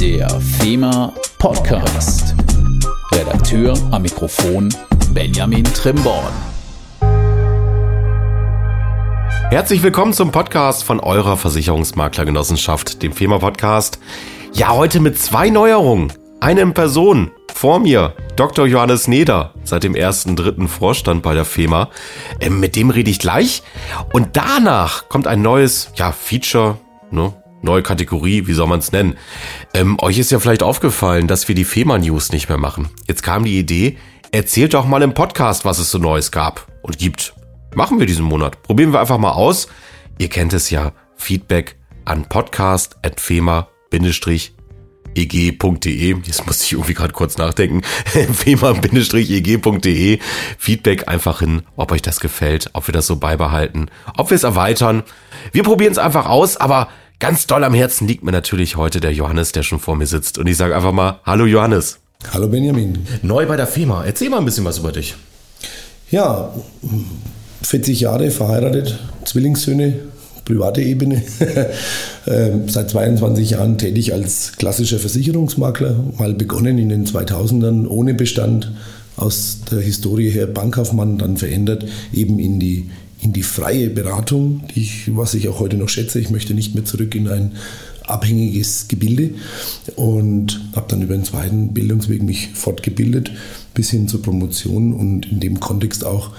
Der FEMA Podcast. Redakteur am Mikrofon Benjamin Trimborn. Herzlich willkommen zum Podcast von eurer Versicherungsmaklergenossenschaft, dem FEMA Podcast. Ja, heute mit zwei Neuerungen. Eine in Person. Vor mir Dr. Johannes Neder, seit dem ersten dritten Vorstand bei der FEMA. Ähm, mit dem rede ich gleich. Und danach kommt ein neues, ja, Feature, ne? Neue Kategorie, wie soll man es nennen? Ähm, euch ist ja vielleicht aufgefallen, dass wir die FEMA News nicht mehr machen. Jetzt kam die Idee, erzählt doch mal im Podcast, was es so Neues gab und gibt. Machen wir diesen Monat. Probieren wir einfach mal aus. Ihr kennt es ja. Feedback an podcast.fema-eg.de. Jetzt muss ich irgendwie gerade kurz nachdenken. fema-eg.de. Feedback einfach hin, ob euch das gefällt, ob wir das so beibehalten, ob wir es erweitern. Wir probieren es einfach aus, aber ganz doll am Herzen liegt mir natürlich heute der Johannes, der schon vor mir sitzt. Und ich sage einfach mal, hallo Johannes. Hallo Benjamin. Neu bei der FEMA. Erzähl mal ein bisschen was über dich. Ja, 40 Jahre verheiratet, Zwillingssöhne, private Ebene. Ähm, seit 22 Jahren tätig als klassischer Versicherungsmakler. Mal begonnen in den 2000ern ohne Bestand, aus der Historie her Bankkaufmann, dann verändert eben in die, in die freie Beratung, die ich, was ich auch heute noch schätze. Ich möchte nicht mehr zurück in ein abhängiges Gebilde und habe dann über den zweiten Bildungsweg mich fortgebildet bis hin zur Promotion und in dem Kontext auch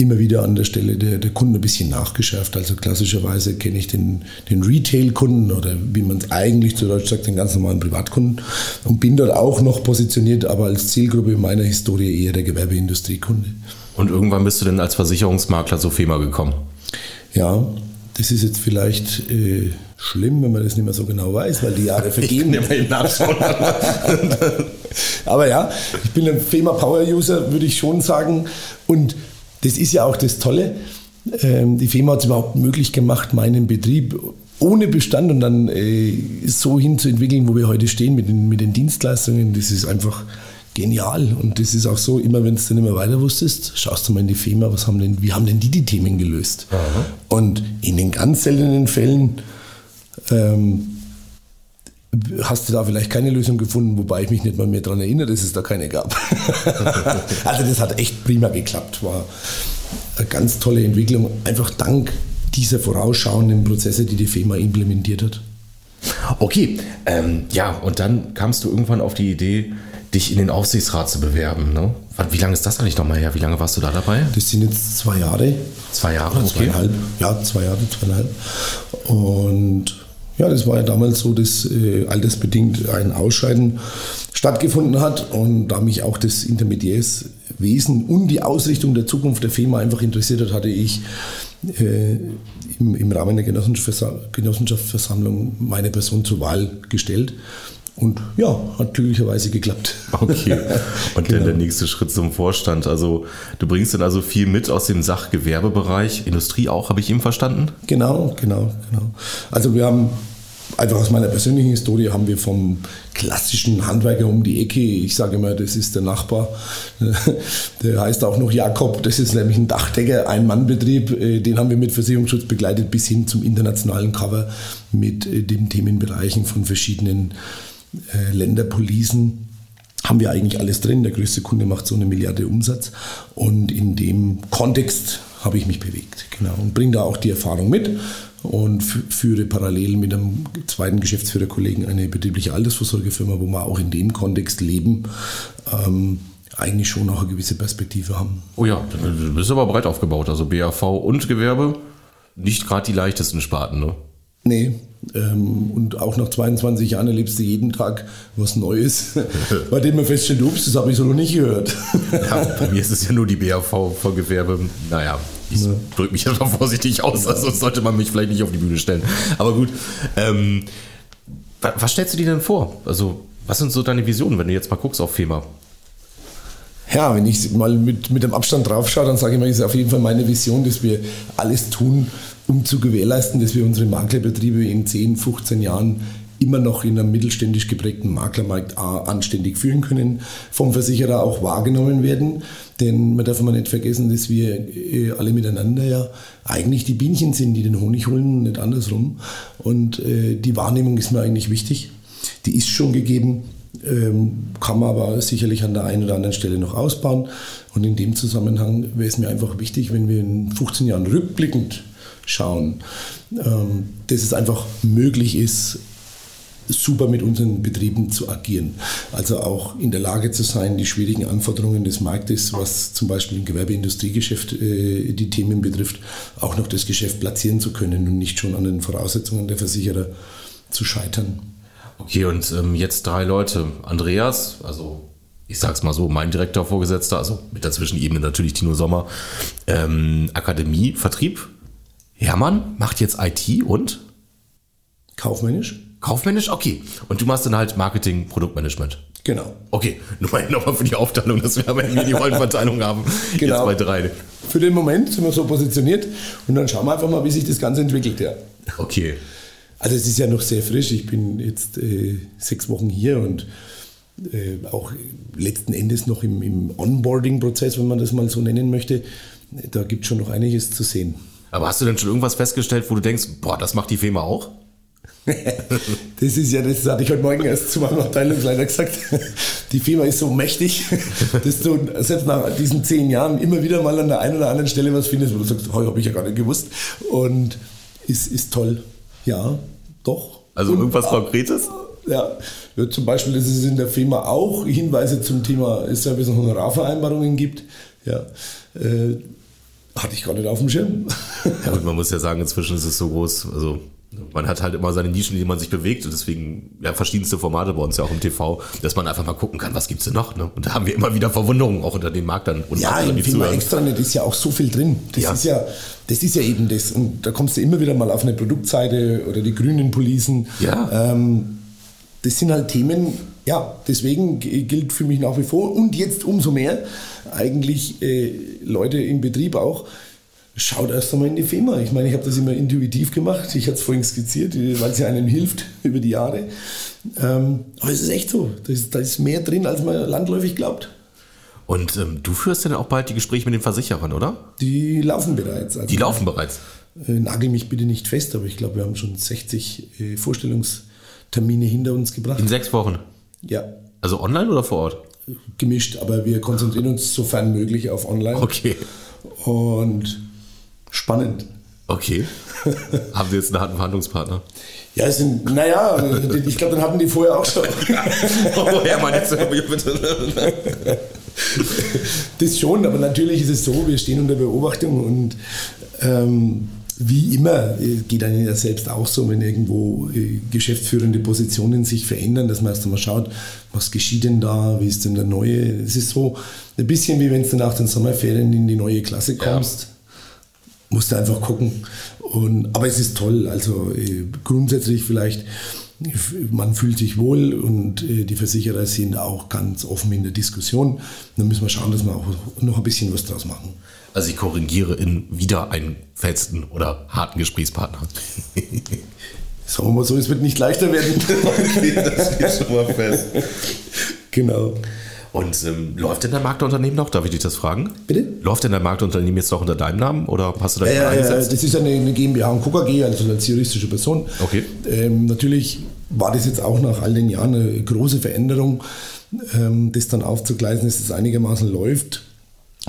immer wieder an der Stelle der, der Kunden ein bisschen nachgeschärft. Also klassischerweise kenne ich den, den Retail-Kunden oder wie man es eigentlich zu Deutsch sagt, den ganz normalen Privatkunden und bin dort auch noch positioniert, aber als Zielgruppe meiner Historie eher der Gewerbeindustriekunde. Und irgendwann bist du denn als Versicherungsmakler zu FEMA gekommen? Ja, das ist jetzt vielleicht äh, schlimm, wenn man das nicht mehr so genau weiß, weil die Jahre vergehen. Aber ja, ich bin ein FEMA Power User, würde ich schon sagen. Und das ist ja auch das Tolle. Ähm, die FEMA hat es überhaupt möglich gemacht, meinen Betrieb ohne Bestand und dann äh, so hinzuentwickeln, wo wir heute stehen mit den, mit den Dienstleistungen. Das ist einfach genial. Und das ist auch so, immer wenn du dann immer weiter wusstest, schaust du mal in die FEMA, was haben denn, wie haben denn die die Themen gelöst? Aha. Und in den ganz seltenen Fällen ähm, hast du da vielleicht keine Lösung gefunden, wobei ich mich nicht mal mehr daran erinnere, dass es da keine gab. also das hat echt prima geklappt, war eine ganz tolle Entwicklung, einfach dank dieser vorausschauenden Prozesse, die die FEMA implementiert hat. Okay, ähm, ja, und dann kamst du irgendwann auf die Idee, dich in den Aufsichtsrat zu bewerben. Ne? Wie lange ist das eigentlich nochmal her? Wie lange warst du da dabei? Das sind jetzt zwei Jahre. Zwei Jahre, okay. Zweieinhalb, ja, zwei Jahre, zweieinhalb. Und ja, das war ja damals so, dass äh, altersbedingt ein Ausscheiden stattgefunden hat und da mich auch das Intermediärswesen und die Ausrichtung der Zukunft der FEMA einfach interessiert hat, hatte ich äh, im, im, Rahmen der Genossenschaftsversammlung meine Person zur Wahl gestellt. Und ja, hat glücklicherweise geklappt. Okay. Und genau. dann der nächste Schritt zum Vorstand. Also du bringst dann also viel mit aus dem Sachgewerbebereich, Industrie auch, habe ich eben verstanden? Genau, genau, genau. Also wir haben einfach aus meiner persönlichen Historie haben wir vom klassischen Handwerker um die Ecke, ich sage immer, das ist der Nachbar, der heißt auch noch Jakob, das ist nämlich ein Dachdecker, ein Mannbetrieb, äh, den haben wir mit Versicherungsschutz begleitet bis hin zum internationalen Cover mit äh, den Themenbereichen von verschiedenen äh, Länderpolicen haben wir eigentlich alles drin. Der größte Kunde macht so eine Milliarde Umsatz und in dem Kontext habe ich mich bewegt. Genau. Und bringe da auch die Erfahrung mit und führe parallel mit einem zweiten Geschäftsführerkollegen eine betriebliche Altersvorsorgefirma, wo wir auch in dem Kontext leben, ähm, eigentlich schon auch eine gewisse Perspektive haben. Oh ja, du bist aber breit aufgebaut, also BAV und Gewerbe, nicht gerade die leichtesten Sparten, ne? Nee, ähm, und auch nach 22 Jahren erlebst du jeden Tag was Neues, bei dem man feststellt, ups, das habe ich so noch nicht gehört. ja, bei mir ist es ja nur die BAV vor Gewerbe. Naja, ich ja. drücke mich einfach vorsichtig aus, also sollte man mich vielleicht nicht auf die Bühne stellen. Aber gut, ähm, was stellst du dir denn vor? Also, was sind so deine Visionen, wenn du jetzt mal guckst auf FEMA? Ja, wenn ich mal mit, mit dem Abstand drauf schaue, dann sage ich mal, ist auf jeden Fall meine Vision, dass wir alles tun, um zu gewährleisten, dass wir unsere Maklerbetriebe in 10, 15 Jahren immer noch in einem mittelständisch geprägten Maklermarkt anständig führen können, vom Versicherer auch wahrgenommen werden. Denn man darf mal nicht vergessen, dass wir äh, alle miteinander ja eigentlich die Bienchen sind, die den Honig holen, nicht andersrum. Und äh, die Wahrnehmung ist mir eigentlich wichtig. die ist schon gegeben, ähm, kann man aber sicherlich an der einen oder anderen Stelle noch ausbauen. Und in dem Zusammenhang wäre es mir einfach wichtig, wenn wir in 15 Jahren rückblickend schauen, ähm, dass es einfach möglich ist, super mit unseren Betrieben zu agieren. Also auch in der Lage zu sein, die schwierigen Anforderungen des Marktes, was zum Beispiel im Gewerbeindustriegeschäft äh, die Themen betrifft, auch noch das Geschäft platzieren zu können und nicht schon an den Voraussetzungen der Versicherer zu scheitern. Okay, und ähm, jetzt drei Leute. Andreas, also ich sag's mal so, mein Direktor, Vorgesetzter, also mit der Zwischenebene natürlich Tino Sommer, ähm, Akademie, Vertrieb. Hermann macht jetzt IT und? Kaufmännisch. Kaufmännisch? Okay. Und du machst dann halt Marketing, Produktmanagement. Genau. Okay, nur mal nochmal für die Aufteilung, dass wir aber irgendwie die Rollenverteilung haben. Genau. Jetzt bei drei. Für den Moment sind wir so positioniert und dann schauen wir einfach mal, wie sich das Ganze entwickelt. Ja. Okay. Also es ist ja noch sehr frisch. Ich bin jetzt äh, sechs Wochen hier und äh, auch letzten Endes noch im, im Onboarding-Prozess, wenn man das mal so nennen möchte. Da gibt es schon noch einiges zu sehen. Aber hast du denn schon irgendwas festgestellt, wo du denkst, boah, das macht die Firma auch? das ist ja, das hatte ich heute Morgen erst zu meinem Abteilungsleiter gesagt. Die Firma ist so mächtig, dass du selbst nach diesen zehn Jahren immer wieder mal an der einen oder anderen Stelle was findest, wo du sagst, heute habe ich ja gar nicht gewusst. Und ist, ist toll. Ja, doch. Also irgendwas Und, Konkretes? Ja, ja, zum Beispiel, dass es in der Firma auch Hinweise zum Thema Service- und Honorarvereinbarungen gibt. Ja, äh, hatte ich gar nicht auf dem Schirm. Ja, und man muss ja sagen, inzwischen ist es so groß, also man hat halt immer seine Nischen, in denen man sich bewegt und deswegen ja verschiedenste Formate bei uns ja auch im TV, dass man einfach mal gucken kann, was gibt's denn noch. Ne? Und da haben wir immer wieder Verwunderungen auch unter den Marktern und ja, im Thema Extranet ist ja auch so viel drin. Das ja. ist ja, das ist ja eben das. Und da kommst du immer wieder mal auf eine Produktseite oder die grünen Policen. Ja. Ähm, das sind halt Themen, ja, deswegen gilt für mich nach wie vor und jetzt umso mehr eigentlich äh, Leute im Betrieb auch, schaut erst einmal in die Firma. Ich meine, ich habe das immer intuitiv gemacht. Ich hatte es vorhin skizziert, weil es ja einem hilft über die Jahre. Ähm, aber es ist echt so. Da ist, da ist mehr drin, als man landläufig glaubt. Und ähm, du führst dann auch bald die Gespräche mit den Versicherern, oder? Die laufen bereits. Also, die laufen bereits. Äh, nagel mich bitte nicht fest, aber ich glaube, wir haben schon 60 äh, Vorstellungstermine hinter uns gebracht. In sechs Wochen? Ja. Also online oder vor Ort? Gemischt, aber wir konzentrieren uns sofern möglich auf online. Okay. Und spannend. Okay. Haben Sie jetzt einen harten Verhandlungspartner? Ja, es sind, naja, ich glaube, dann hatten die vorher auch schon. Woher oh, meinst du bitte? das schon, aber natürlich ist es so, wir stehen unter Beobachtung und ähm, wie immer geht einem ja selbst auch so, wenn irgendwo äh, geschäftsführende Positionen sich verändern, dass man erst einmal schaut, was geschieht denn da, wie ist denn der neue. Es ist so ein bisschen wie wenn du nach den Sommerferien in die neue Klasse kommst. Ja musste einfach gucken. Und, aber es ist toll. Also äh, grundsätzlich vielleicht, man fühlt sich wohl und äh, die Versicherer sind auch ganz offen in der Diskussion. Dann müssen wir schauen, dass wir auch noch ein bisschen was draus machen. Also ich korrigiere in wieder einen festen oder harten Gesprächspartner. Sagen wir mal so, es wird nicht leichter werden. okay, das schon mal fest. Genau. Und ähm, läuft denn dein Marktunternehmen noch? Darf ich dich das fragen? Bitte? Läuft denn dein Marktunternehmen jetzt noch unter deinem Namen oder hast du da ja, ja, Das ist eine, eine GmbH und KKG, also als juristische Person. Okay. Ähm, natürlich war das jetzt auch nach all den Jahren eine große Veränderung, ähm, das dann aufzugleisen, dass es einigermaßen läuft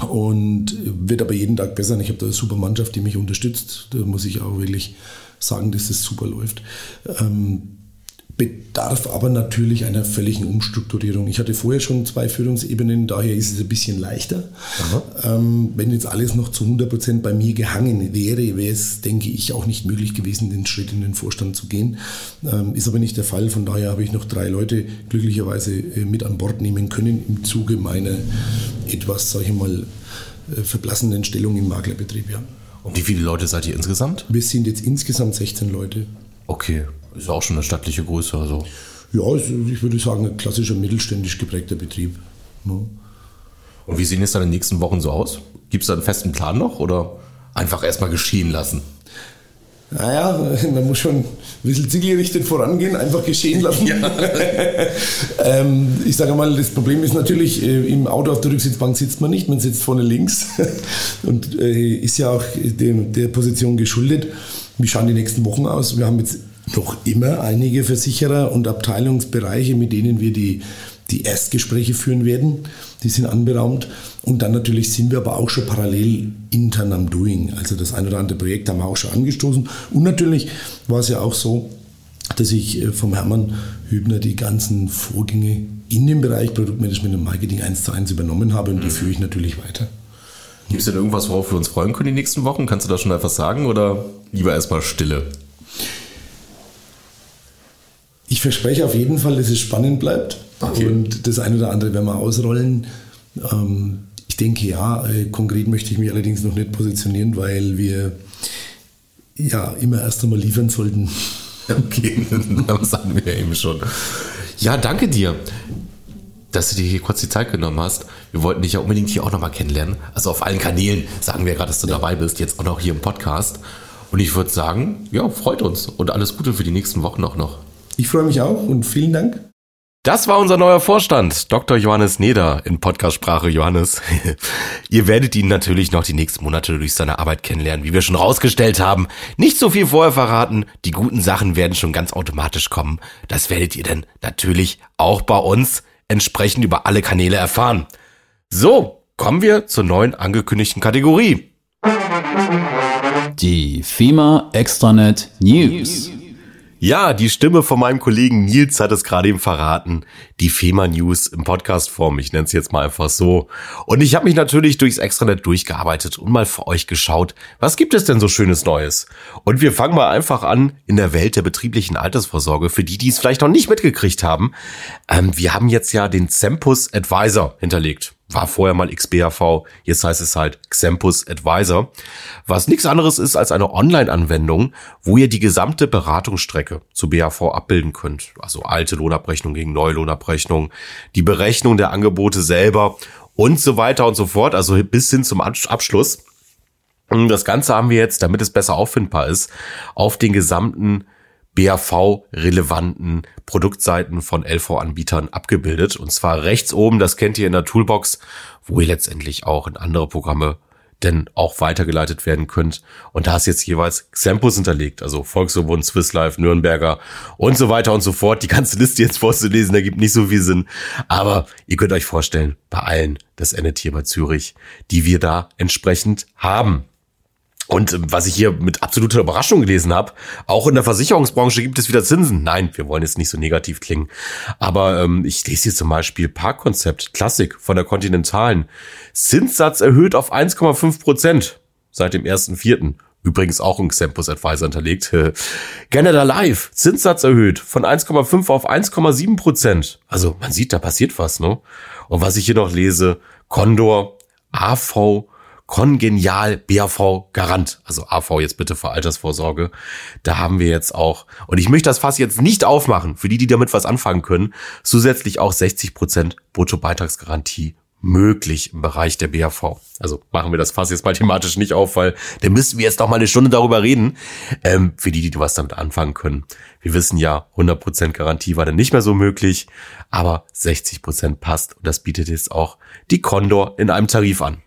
und wird aber jeden Tag besser. Ich habe da eine super Mannschaft, die mich unterstützt. Da muss ich auch wirklich sagen, dass das super läuft. Ähm, bedarf aber natürlich einer völligen Umstrukturierung. Ich hatte vorher schon zwei Führungsebenen, daher ist es ein bisschen leichter. Ähm, wenn jetzt alles noch zu 100 Prozent bei mir gehangen wäre, wäre es, denke ich, auch nicht möglich gewesen, den Schritt in den Vorstand zu gehen. Ähm, ist aber nicht der Fall. Von daher habe ich noch drei Leute glücklicherweise äh, mit an Bord nehmen können im Zuge meiner etwas, sage ich mal, äh, verblassenden Stellung im Maklerbetrieb. Ja. Und wie viele Leute seid ihr insgesamt? Wir sind jetzt insgesamt 16 Leute. Okay, ist auch schon eine stattliche Größe. Also. Ja, ich würde sagen, ein klassischer mittelständisch geprägter Betrieb. Ja. Und wie sehen es dann in den nächsten Wochen so aus? Gibt es da einen festen Plan noch oder einfach erstmal geschehen lassen? Naja, man muss schon ein bisschen zielgerichtet vorangehen, einfach geschehen lassen. Ja. ähm, ich sage mal, das Problem ist natürlich, äh, im Auto auf der Rücksitzbank sitzt man nicht, man sitzt vorne links und äh, ist ja auch dem, der Position geschuldet. Wie schauen die nächsten Wochen aus? Wir haben jetzt noch immer einige Versicherer und Abteilungsbereiche, mit denen wir die, die Erstgespräche führen werden. Die sind anberaumt. Und dann natürlich sind wir aber auch schon parallel intern am Doing. Also das ein oder andere Projekt haben wir auch schon angestoßen. Und natürlich war es ja auch so, dass ich äh, vom Hermann Hübner die ganzen Vorgänge in dem Bereich Produktmanagement und Marketing eins zu eins übernommen habe und die mhm. führe ich natürlich weiter. Gibt es denn irgendwas, worauf wir uns freuen können die nächsten Wochen? Kannst du da schon etwas sagen oder lieber erstmal Stille? Ich verspreche auf jeden Fall, dass es spannend bleibt. Okay. Und das eine oder andere werden wir ausrollen. Ähm, ich denke ja, äh, konkret möchte ich mich allerdings noch nicht positionieren, weil wir ja immer erst einmal liefern sollten. Okay, das hatten wir ja eben schon. Ja, danke dir, dass du dir hier kurz die Zeit genommen hast. Wir wollten dich ja unbedingt hier auch nochmal kennenlernen. Also auf allen Kanälen sagen wir gerade, dass du ja. dabei bist, jetzt auch noch hier im Podcast. Und ich würde sagen, ja, freut uns und alles Gute für die nächsten Wochen auch noch. Ich freue mich auch und vielen Dank. Das war unser neuer Vorstand, Dr. Johannes Neder in Podcastsprache Johannes. Ihr werdet ihn natürlich noch die nächsten Monate durch seine Arbeit kennenlernen, wie wir schon rausgestellt haben. Nicht so viel vorher verraten, die guten Sachen werden schon ganz automatisch kommen. Das werdet ihr dann natürlich auch bei uns entsprechend über alle Kanäle erfahren. So, kommen wir zur neuen angekündigten Kategorie. Die FEMA Extranet News. Ja, die Stimme von meinem Kollegen Nils hat es gerade eben verraten. Die FEMA News im Podcast-Form. Ich nenne es jetzt mal einfach so. Und ich habe mich natürlich durchs Extranet durchgearbeitet und mal für euch geschaut, was gibt es denn so schönes Neues? Und wir fangen mal einfach an in der Welt der betrieblichen Altersvorsorge. Für die, die es vielleicht noch nicht mitgekriegt haben. Ähm, wir haben jetzt ja den Zempus Advisor hinterlegt war vorher mal XBAV, jetzt heißt es halt Xempus Advisor, was nichts anderes ist als eine Online-Anwendung, wo ihr die gesamte Beratungsstrecke zu BAV abbilden könnt. Also alte Lohnabrechnung gegen neue Lohnabrechnung, die Berechnung der Angebote selber und so weiter und so fort, also bis hin zum Abschluss. Das Ganze haben wir jetzt, damit es besser auffindbar ist, auf den gesamten BAV-relevanten Produktseiten von LV-Anbietern abgebildet. Und zwar rechts oben, das kennt ihr in der Toolbox, wo ihr letztendlich auch in andere Programme denn auch weitergeleitet werden könnt. Und da ist jetzt jeweils Xempus hinterlegt, also Volksverbund, Swiss Life, Nürnberger und so weiter und so fort. Die ganze Liste jetzt vorzulesen, ergibt nicht so viel Sinn. Aber ihr könnt euch vorstellen, bei allen, das endet hier bei Zürich, die wir da entsprechend haben. Und ähm, was ich hier mit absoluter Überraschung gelesen habe, auch in der Versicherungsbranche gibt es wieder Zinsen. Nein, wir wollen jetzt nicht so negativ klingen. Aber ähm, ich lese hier zum Beispiel Parkkonzept, Klassik von der Kontinentalen. Zinssatz erhöht auf 1,5 Prozent seit dem 1.4. Übrigens auch ein Xempus Advisor hinterlegt. Canada Live, Zinssatz erhöht von 1,5 auf 1,7 Prozent. Also man sieht, da passiert was, ne? Und was ich hier noch lese, Condor, AV, Kongenial BAV Garant, also AV jetzt bitte für Altersvorsorge. Da haben wir jetzt auch, und ich möchte das Fass jetzt nicht aufmachen, für die, die damit was anfangen können, zusätzlich auch 60 Prozent Bruttobeitragsgarantie möglich im Bereich der BAV. Also machen wir das Fass jetzt mal thematisch nicht auf, weil da müssten wir jetzt noch mal eine Stunde darüber reden, ähm, für die, die was damit anfangen können. Wir wissen ja, 100% Garantie war dann nicht mehr so möglich, aber 60% passt und das bietet jetzt auch die Condor in einem Tarif an.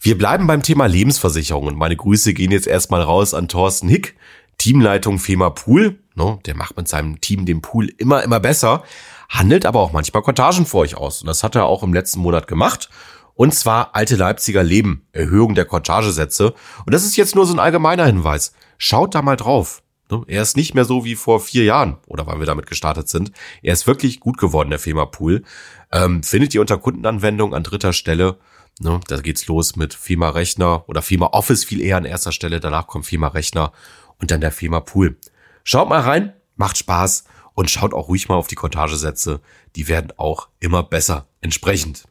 Wir bleiben beim Thema Lebensversicherung und meine Grüße gehen jetzt erstmal raus an Thorsten Hick, Teamleitung FEMA Pool. der macht mit seinem Team den Pool immer, immer besser, handelt aber auch manchmal Kontagen für euch aus. Und das hat er auch im letzten Monat gemacht. Und zwar alte Leipziger Leben, Erhöhung der Kontagesätze. Und das ist jetzt nur so ein allgemeiner Hinweis. Schaut da mal drauf. Er ist nicht mehr so wie vor vier Jahren oder wann wir damit gestartet sind. Er ist wirklich gut geworden, der FEMA Pool. Ähm, findet ihr unter Kundenanwendung an dritter Stelle. Ne, da geht's los mit FEMA Rechner oder FEMA Office viel eher an erster Stelle. Danach kommt FEMA Rechner und dann der FEMA Pool. Schaut mal rein, macht Spaß und schaut auch ruhig mal auf die Kontagesätze. Die werden auch immer besser entsprechend.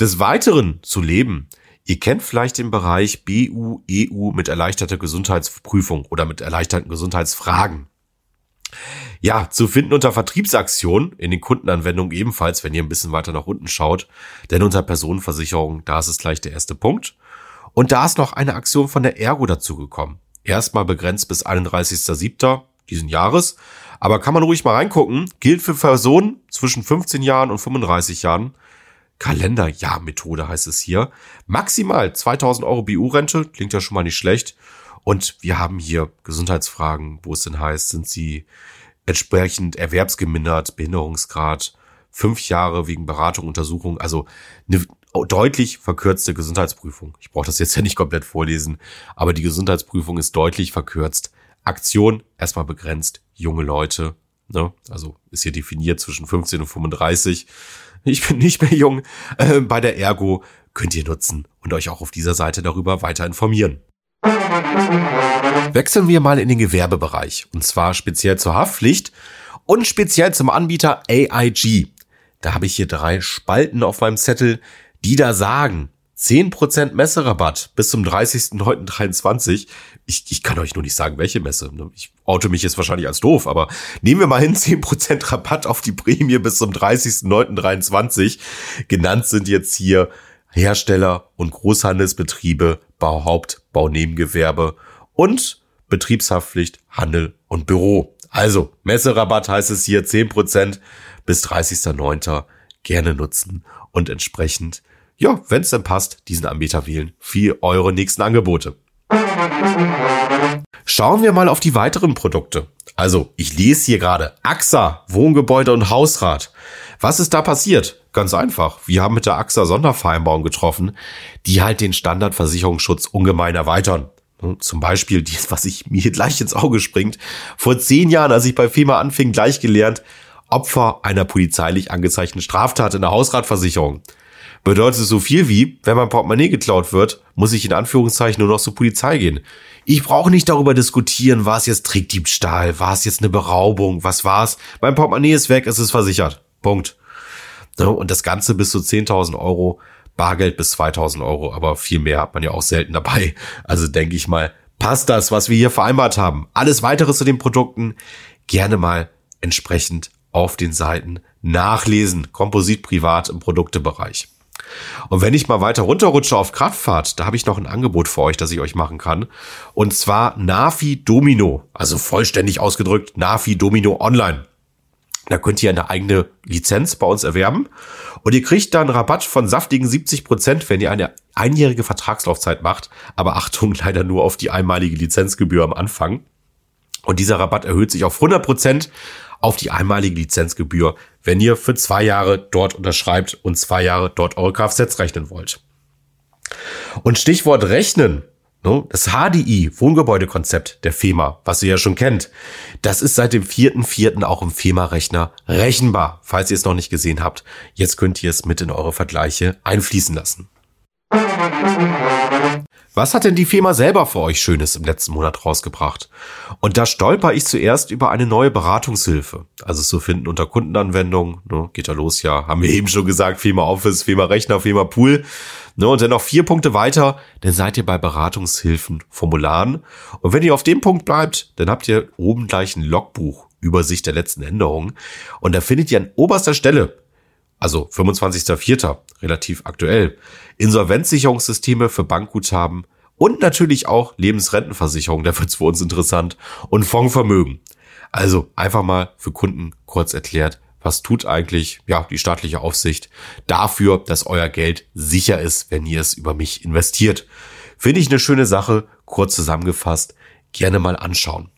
Des Weiteren zu leben. Ihr kennt vielleicht den Bereich BU, EU mit erleichterter Gesundheitsprüfung oder mit erleichterten Gesundheitsfragen. Ja, zu finden unter Vertriebsaktion in den Kundenanwendungen ebenfalls, wenn ihr ein bisschen weiter nach unten schaut. Denn unter Personenversicherung, da ist es gleich der erste Punkt. Und da ist noch eine Aktion von der Ergo dazugekommen. Erstmal begrenzt bis 31.07. diesen Jahres. Aber kann man ruhig mal reingucken. Gilt für Personen zwischen 15 Jahren und 35 Jahren. Kalenderjahr-Methode heißt es hier. Maximal 2000 Euro BU-Rente, klingt ja schon mal nicht schlecht. Und wir haben hier Gesundheitsfragen, wo es denn heißt, sind sie entsprechend erwerbsgemindert, Behinderungsgrad, fünf Jahre wegen Beratung, Untersuchung, also eine deutlich verkürzte Gesundheitsprüfung. Ich brauche das jetzt ja nicht komplett vorlesen, aber die Gesundheitsprüfung ist deutlich verkürzt. Aktion erstmal begrenzt, junge Leute, ne? also ist hier definiert zwischen 15 und 35. Ich bin nicht mehr jung. Äh, bei der Ergo könnt ihr nutzen und euch auch auf dieser Seite darüber weiter informieren. Wechseln wir mal in den Gewerbebereich und zwar speziell zur Haftpflicht und speziell zum Anbieter AIG. Da habe ich hier drei Spalten auf meinem Zettel, die da sagen, 10% Messerabatt bis zum 30.09.23. Ich, ich kann euch nur nicht sagen, welche Messe. Ich auto mich jetzt wahrscheinlich als doof, aber nehmen wir mal hin 10% Rabatt auf die Prämie bis zum 30.09.23. Genannt sind jetzt hier Hersteller und Großhandelsbetriebe, Bauhaupt, Baunebengewerbe und Betriebshaftpflicht, Handel und Büro. Also, Messerabatt heißt es hier 10% bis 30.09. gerne nutzen und entsprechend, ja, wenn es dann passt, diesen Anbieter wählen für eure nächsten Angebote. Schauen wir mal auf die weiteren Produkte. Also, ich lese hier gerade AXA, Wohngebäude und Hausrat. Was ist da passiert? Ganz einfach. Wir haben mit der AXA Sondervereinbarung getroffen, die halt den Standardversicherungsschutz ungemein erweitern. Zum Beispiel, dies, was ich mir gleich ins Auge springt. Vor zehn Jahren, als ich bei FEMA anfing, gleich gelernt, Opfer einer polizeilich angezeichneten Straftat in der Hausratversicherung. Bedeutet so viel wie, wenn mein Portemonnaie geklaut wird, muss ich in Anführungszeichen nur noch zur Polizei gehen. Ich brauche nicht darüber diskutieren, war es jetzt Trickdiebstahl, war es jetzt eine Beraubung, was war's? Mein Portemonnaie ist weg, es ist versichert. Punkt. Und das Ganze bis zu 10.000 Euro, Bargeld bis 2.000 Euro, aber viel mehr hat man ja auch selten dabei. Also denke ich mal, passt das, was wir hier vereinbart haben. Alles weitere zu den Produkten gerne mal entsprechend auf den Seiten nachlesen. Komposit privat im Produktebereich. Und wenn ich mal weiter runterrutsche auf Kraftfahrt, da habe ich noch ein Angebot für euch, das ich euch machen kann. Und zwar Navi Domino, also vollständig ausgedrückt Navi Domino Online. Da könnt ihr eine eigene Lizenz bei uns erwerben und ihr kriegt dann Rabatt von saftigen 70 Prozent, wenn ihr eine einjährige Vertragslaufzeit macht. Aber Achtung, leider nur auf die einmalige Lizenzgebühr am Anfang. Und dieser Rabatt erhöht sich auf 100 Prozent auf die einmalige Lizenzgebühr, wenn ihr für zwei Jahre dort unterschreibt und zwei Jahre dort eure Kfz rechnen wollt. Und Stichwort rechnen. Ne, das HDI, Wohngebäudekonzept der FEMA, was ihr ja schon kennt, das ist seit dem 4.4. auch im FEMA-Rechner rechenbar. Falls ihr es noch nicht gesehen habt, jetzt könnt ihr es mit in eure Vergleiche einfließen lassen. Was hat denn die Firma selber für euch Schönes im letzten Monat rausgebracht? Und da stolper ich zuerst über eine neue Beratungshilfe. Also zu finden unter Kundenanwendung, ne, geht da los, ja, haben wir eben schon gesagt, Firma Office, Firma Rechner, Firma Pool. Ne, und dann noch vier Punkte weiter, dann seid ihr bei Beratungshilfen, Formularen. Und wenn ihr auf dem Punkt bleibt, dann habt ihr oben gleich ein Logbuch, Übersicht der letzten Änderungen. Und da findet ihr an oberster Stelle also 25.04., relativ aktuell, Insolvenzsicherungssysteme für Bankguthaben und natürlich auch Lebensrentenversicherung, da wird's für uns interessant, und Fondsvermögen. Also einfach mal für Kunden kurz erklärt, was tut eigentlich ja die staatliche Aufsicht dafür, dass euer Geld sicher ist, wenn ihr es über mich investiert. Finde ich eine schöne Sache, kurz zusammengefasst, gerne mal anschauen.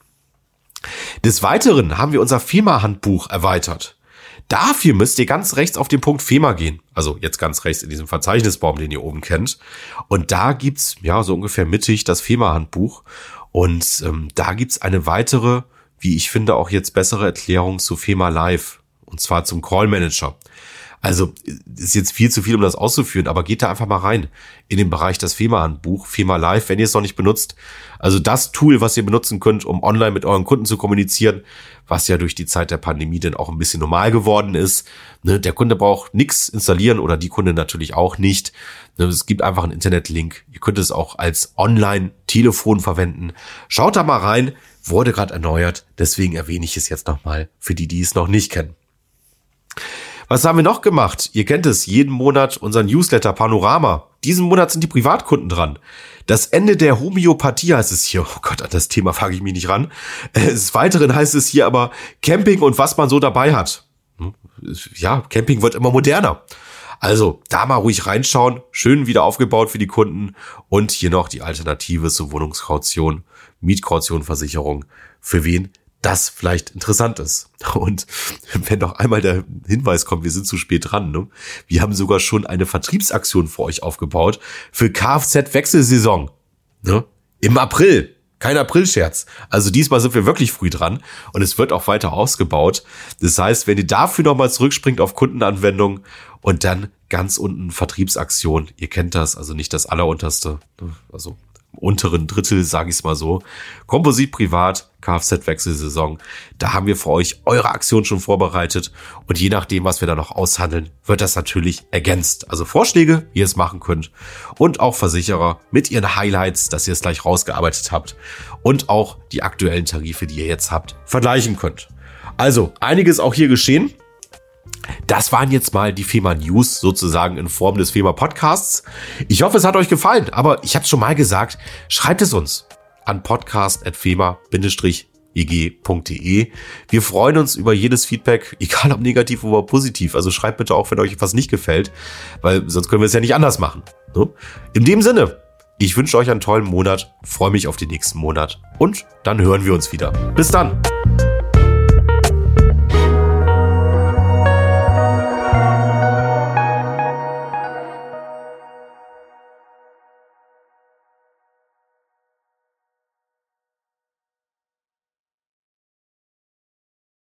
Des Weiteren haben wir unser Firma-Handbuch erweitert. Dafür müsst ihr ganz rechts auf den Punkt FEMA gehen. Also jetzt ganz rechts in diesem Verzeichnisbaum, den ihr oben kennt. Und da gibt's ja so ungefähr mittig das FEMA-Handbuch. Und ähm, da gibt's eine weitere, wie ich finde, auch jetzt bessere Erklärung zu FEMA Live. Und zwar zum Call Manager. Also ist jetzt viel zu viel, um das auszuführen, aber geht da einfach mal rein in den Bereich das FEMA-Handbuch, FEMA Live, wenn ihr es noch nicht benutzt. Also das Tool, was ihr benutzen könnt, um online mit euren Kunden zu kommunizieren, was ja durch die Zeit der Pandemie dann auch ein bisschen normal geworden ist. Ne, der Kunde braucht nichts installieren oder die Kunde natürlich auch nicht. Ne, es gibt einfach einen Internetlink. Ihr könnt es auch als Online-Telefon verwenden. Schaut da mal rein, wurde gerade erneuert. Deswegen erwähne ich es jetzt nochmal für die, die es noch nicht kennen. Was haben wir noch gemacht? Ihr kennt es, jeden Monat unser Newsletter Panorama. Diesen Monat sind die Privatkunden dran. Das Ende der Homöopathie heißt es hier. Oh Gott, an das Thema frage ich mich nicht ran. Des Weiteren heißt es hier aber Camping und was man so dabei hat. Hm? Ja, Camping wird immer moderner. Also da mal ruhig reinschauen. Schön wieder aufgebaut für die Kunden. Und hier noch die Alternative zur Wohnungskaution Mietkautionversicherung, für wen das vielleicht interessant ist. Und wenn noch einmal der Hinweis kommt, wir sind zu spät dran, ne? wir haben sogar schon eine Vertriebsaktion für euch aufgebaut für Kfz-Wechselsaison. Ne? Im April. Kein Aprilscherz. Also diesmal sind wir wirklich früh dran und es wird auch weiter ausgebaut. Das heißt, wenn ihr dafür nochmal zurückspringt auf Kundenanwendung und dann ganz unten Vertriebsaktion, ihr kennt das, also nicht das allerunterste, also unteren Drittel, sage ich es mal so. Komposit privat, Kfz-Wechselsaison. Da haben wir für euch eure Aktion schon vorbereitet. Und je nachdem, was wir da noch aushandeln, wird das natürlich ergänzt. Also Vorschläge, wie ihr es machen könnt. Und auch Versicherer mit ihren Highlights, dass ihr es gleich rausgearbeitet habt. Und auch die aktuellen Tarife, die ihr jetzt habt, vergleichen könnt. Also einiges auch hier geschehen. Das waren jetzt mal die FEMA News sozusagen in Form des FEMA Podcasts. Ich hoffe, es hat euch gefallen, aber ich habe es schon mal gesagt, schreibt es uns an podcast.fema-ig.de. Wir freuen uns über jedes Feedback, egal ob negativ oder positiv. Also schreibt bitte auch, wenn euch etwas nicht gefällt, weil sonst können wir es ja nicht anders machen. Ne? In dem Sinne, ich wünsche euch einen tollen Monat, freue mich auf den nächsten Monat und dann hören wir uns wieder. Bis dann!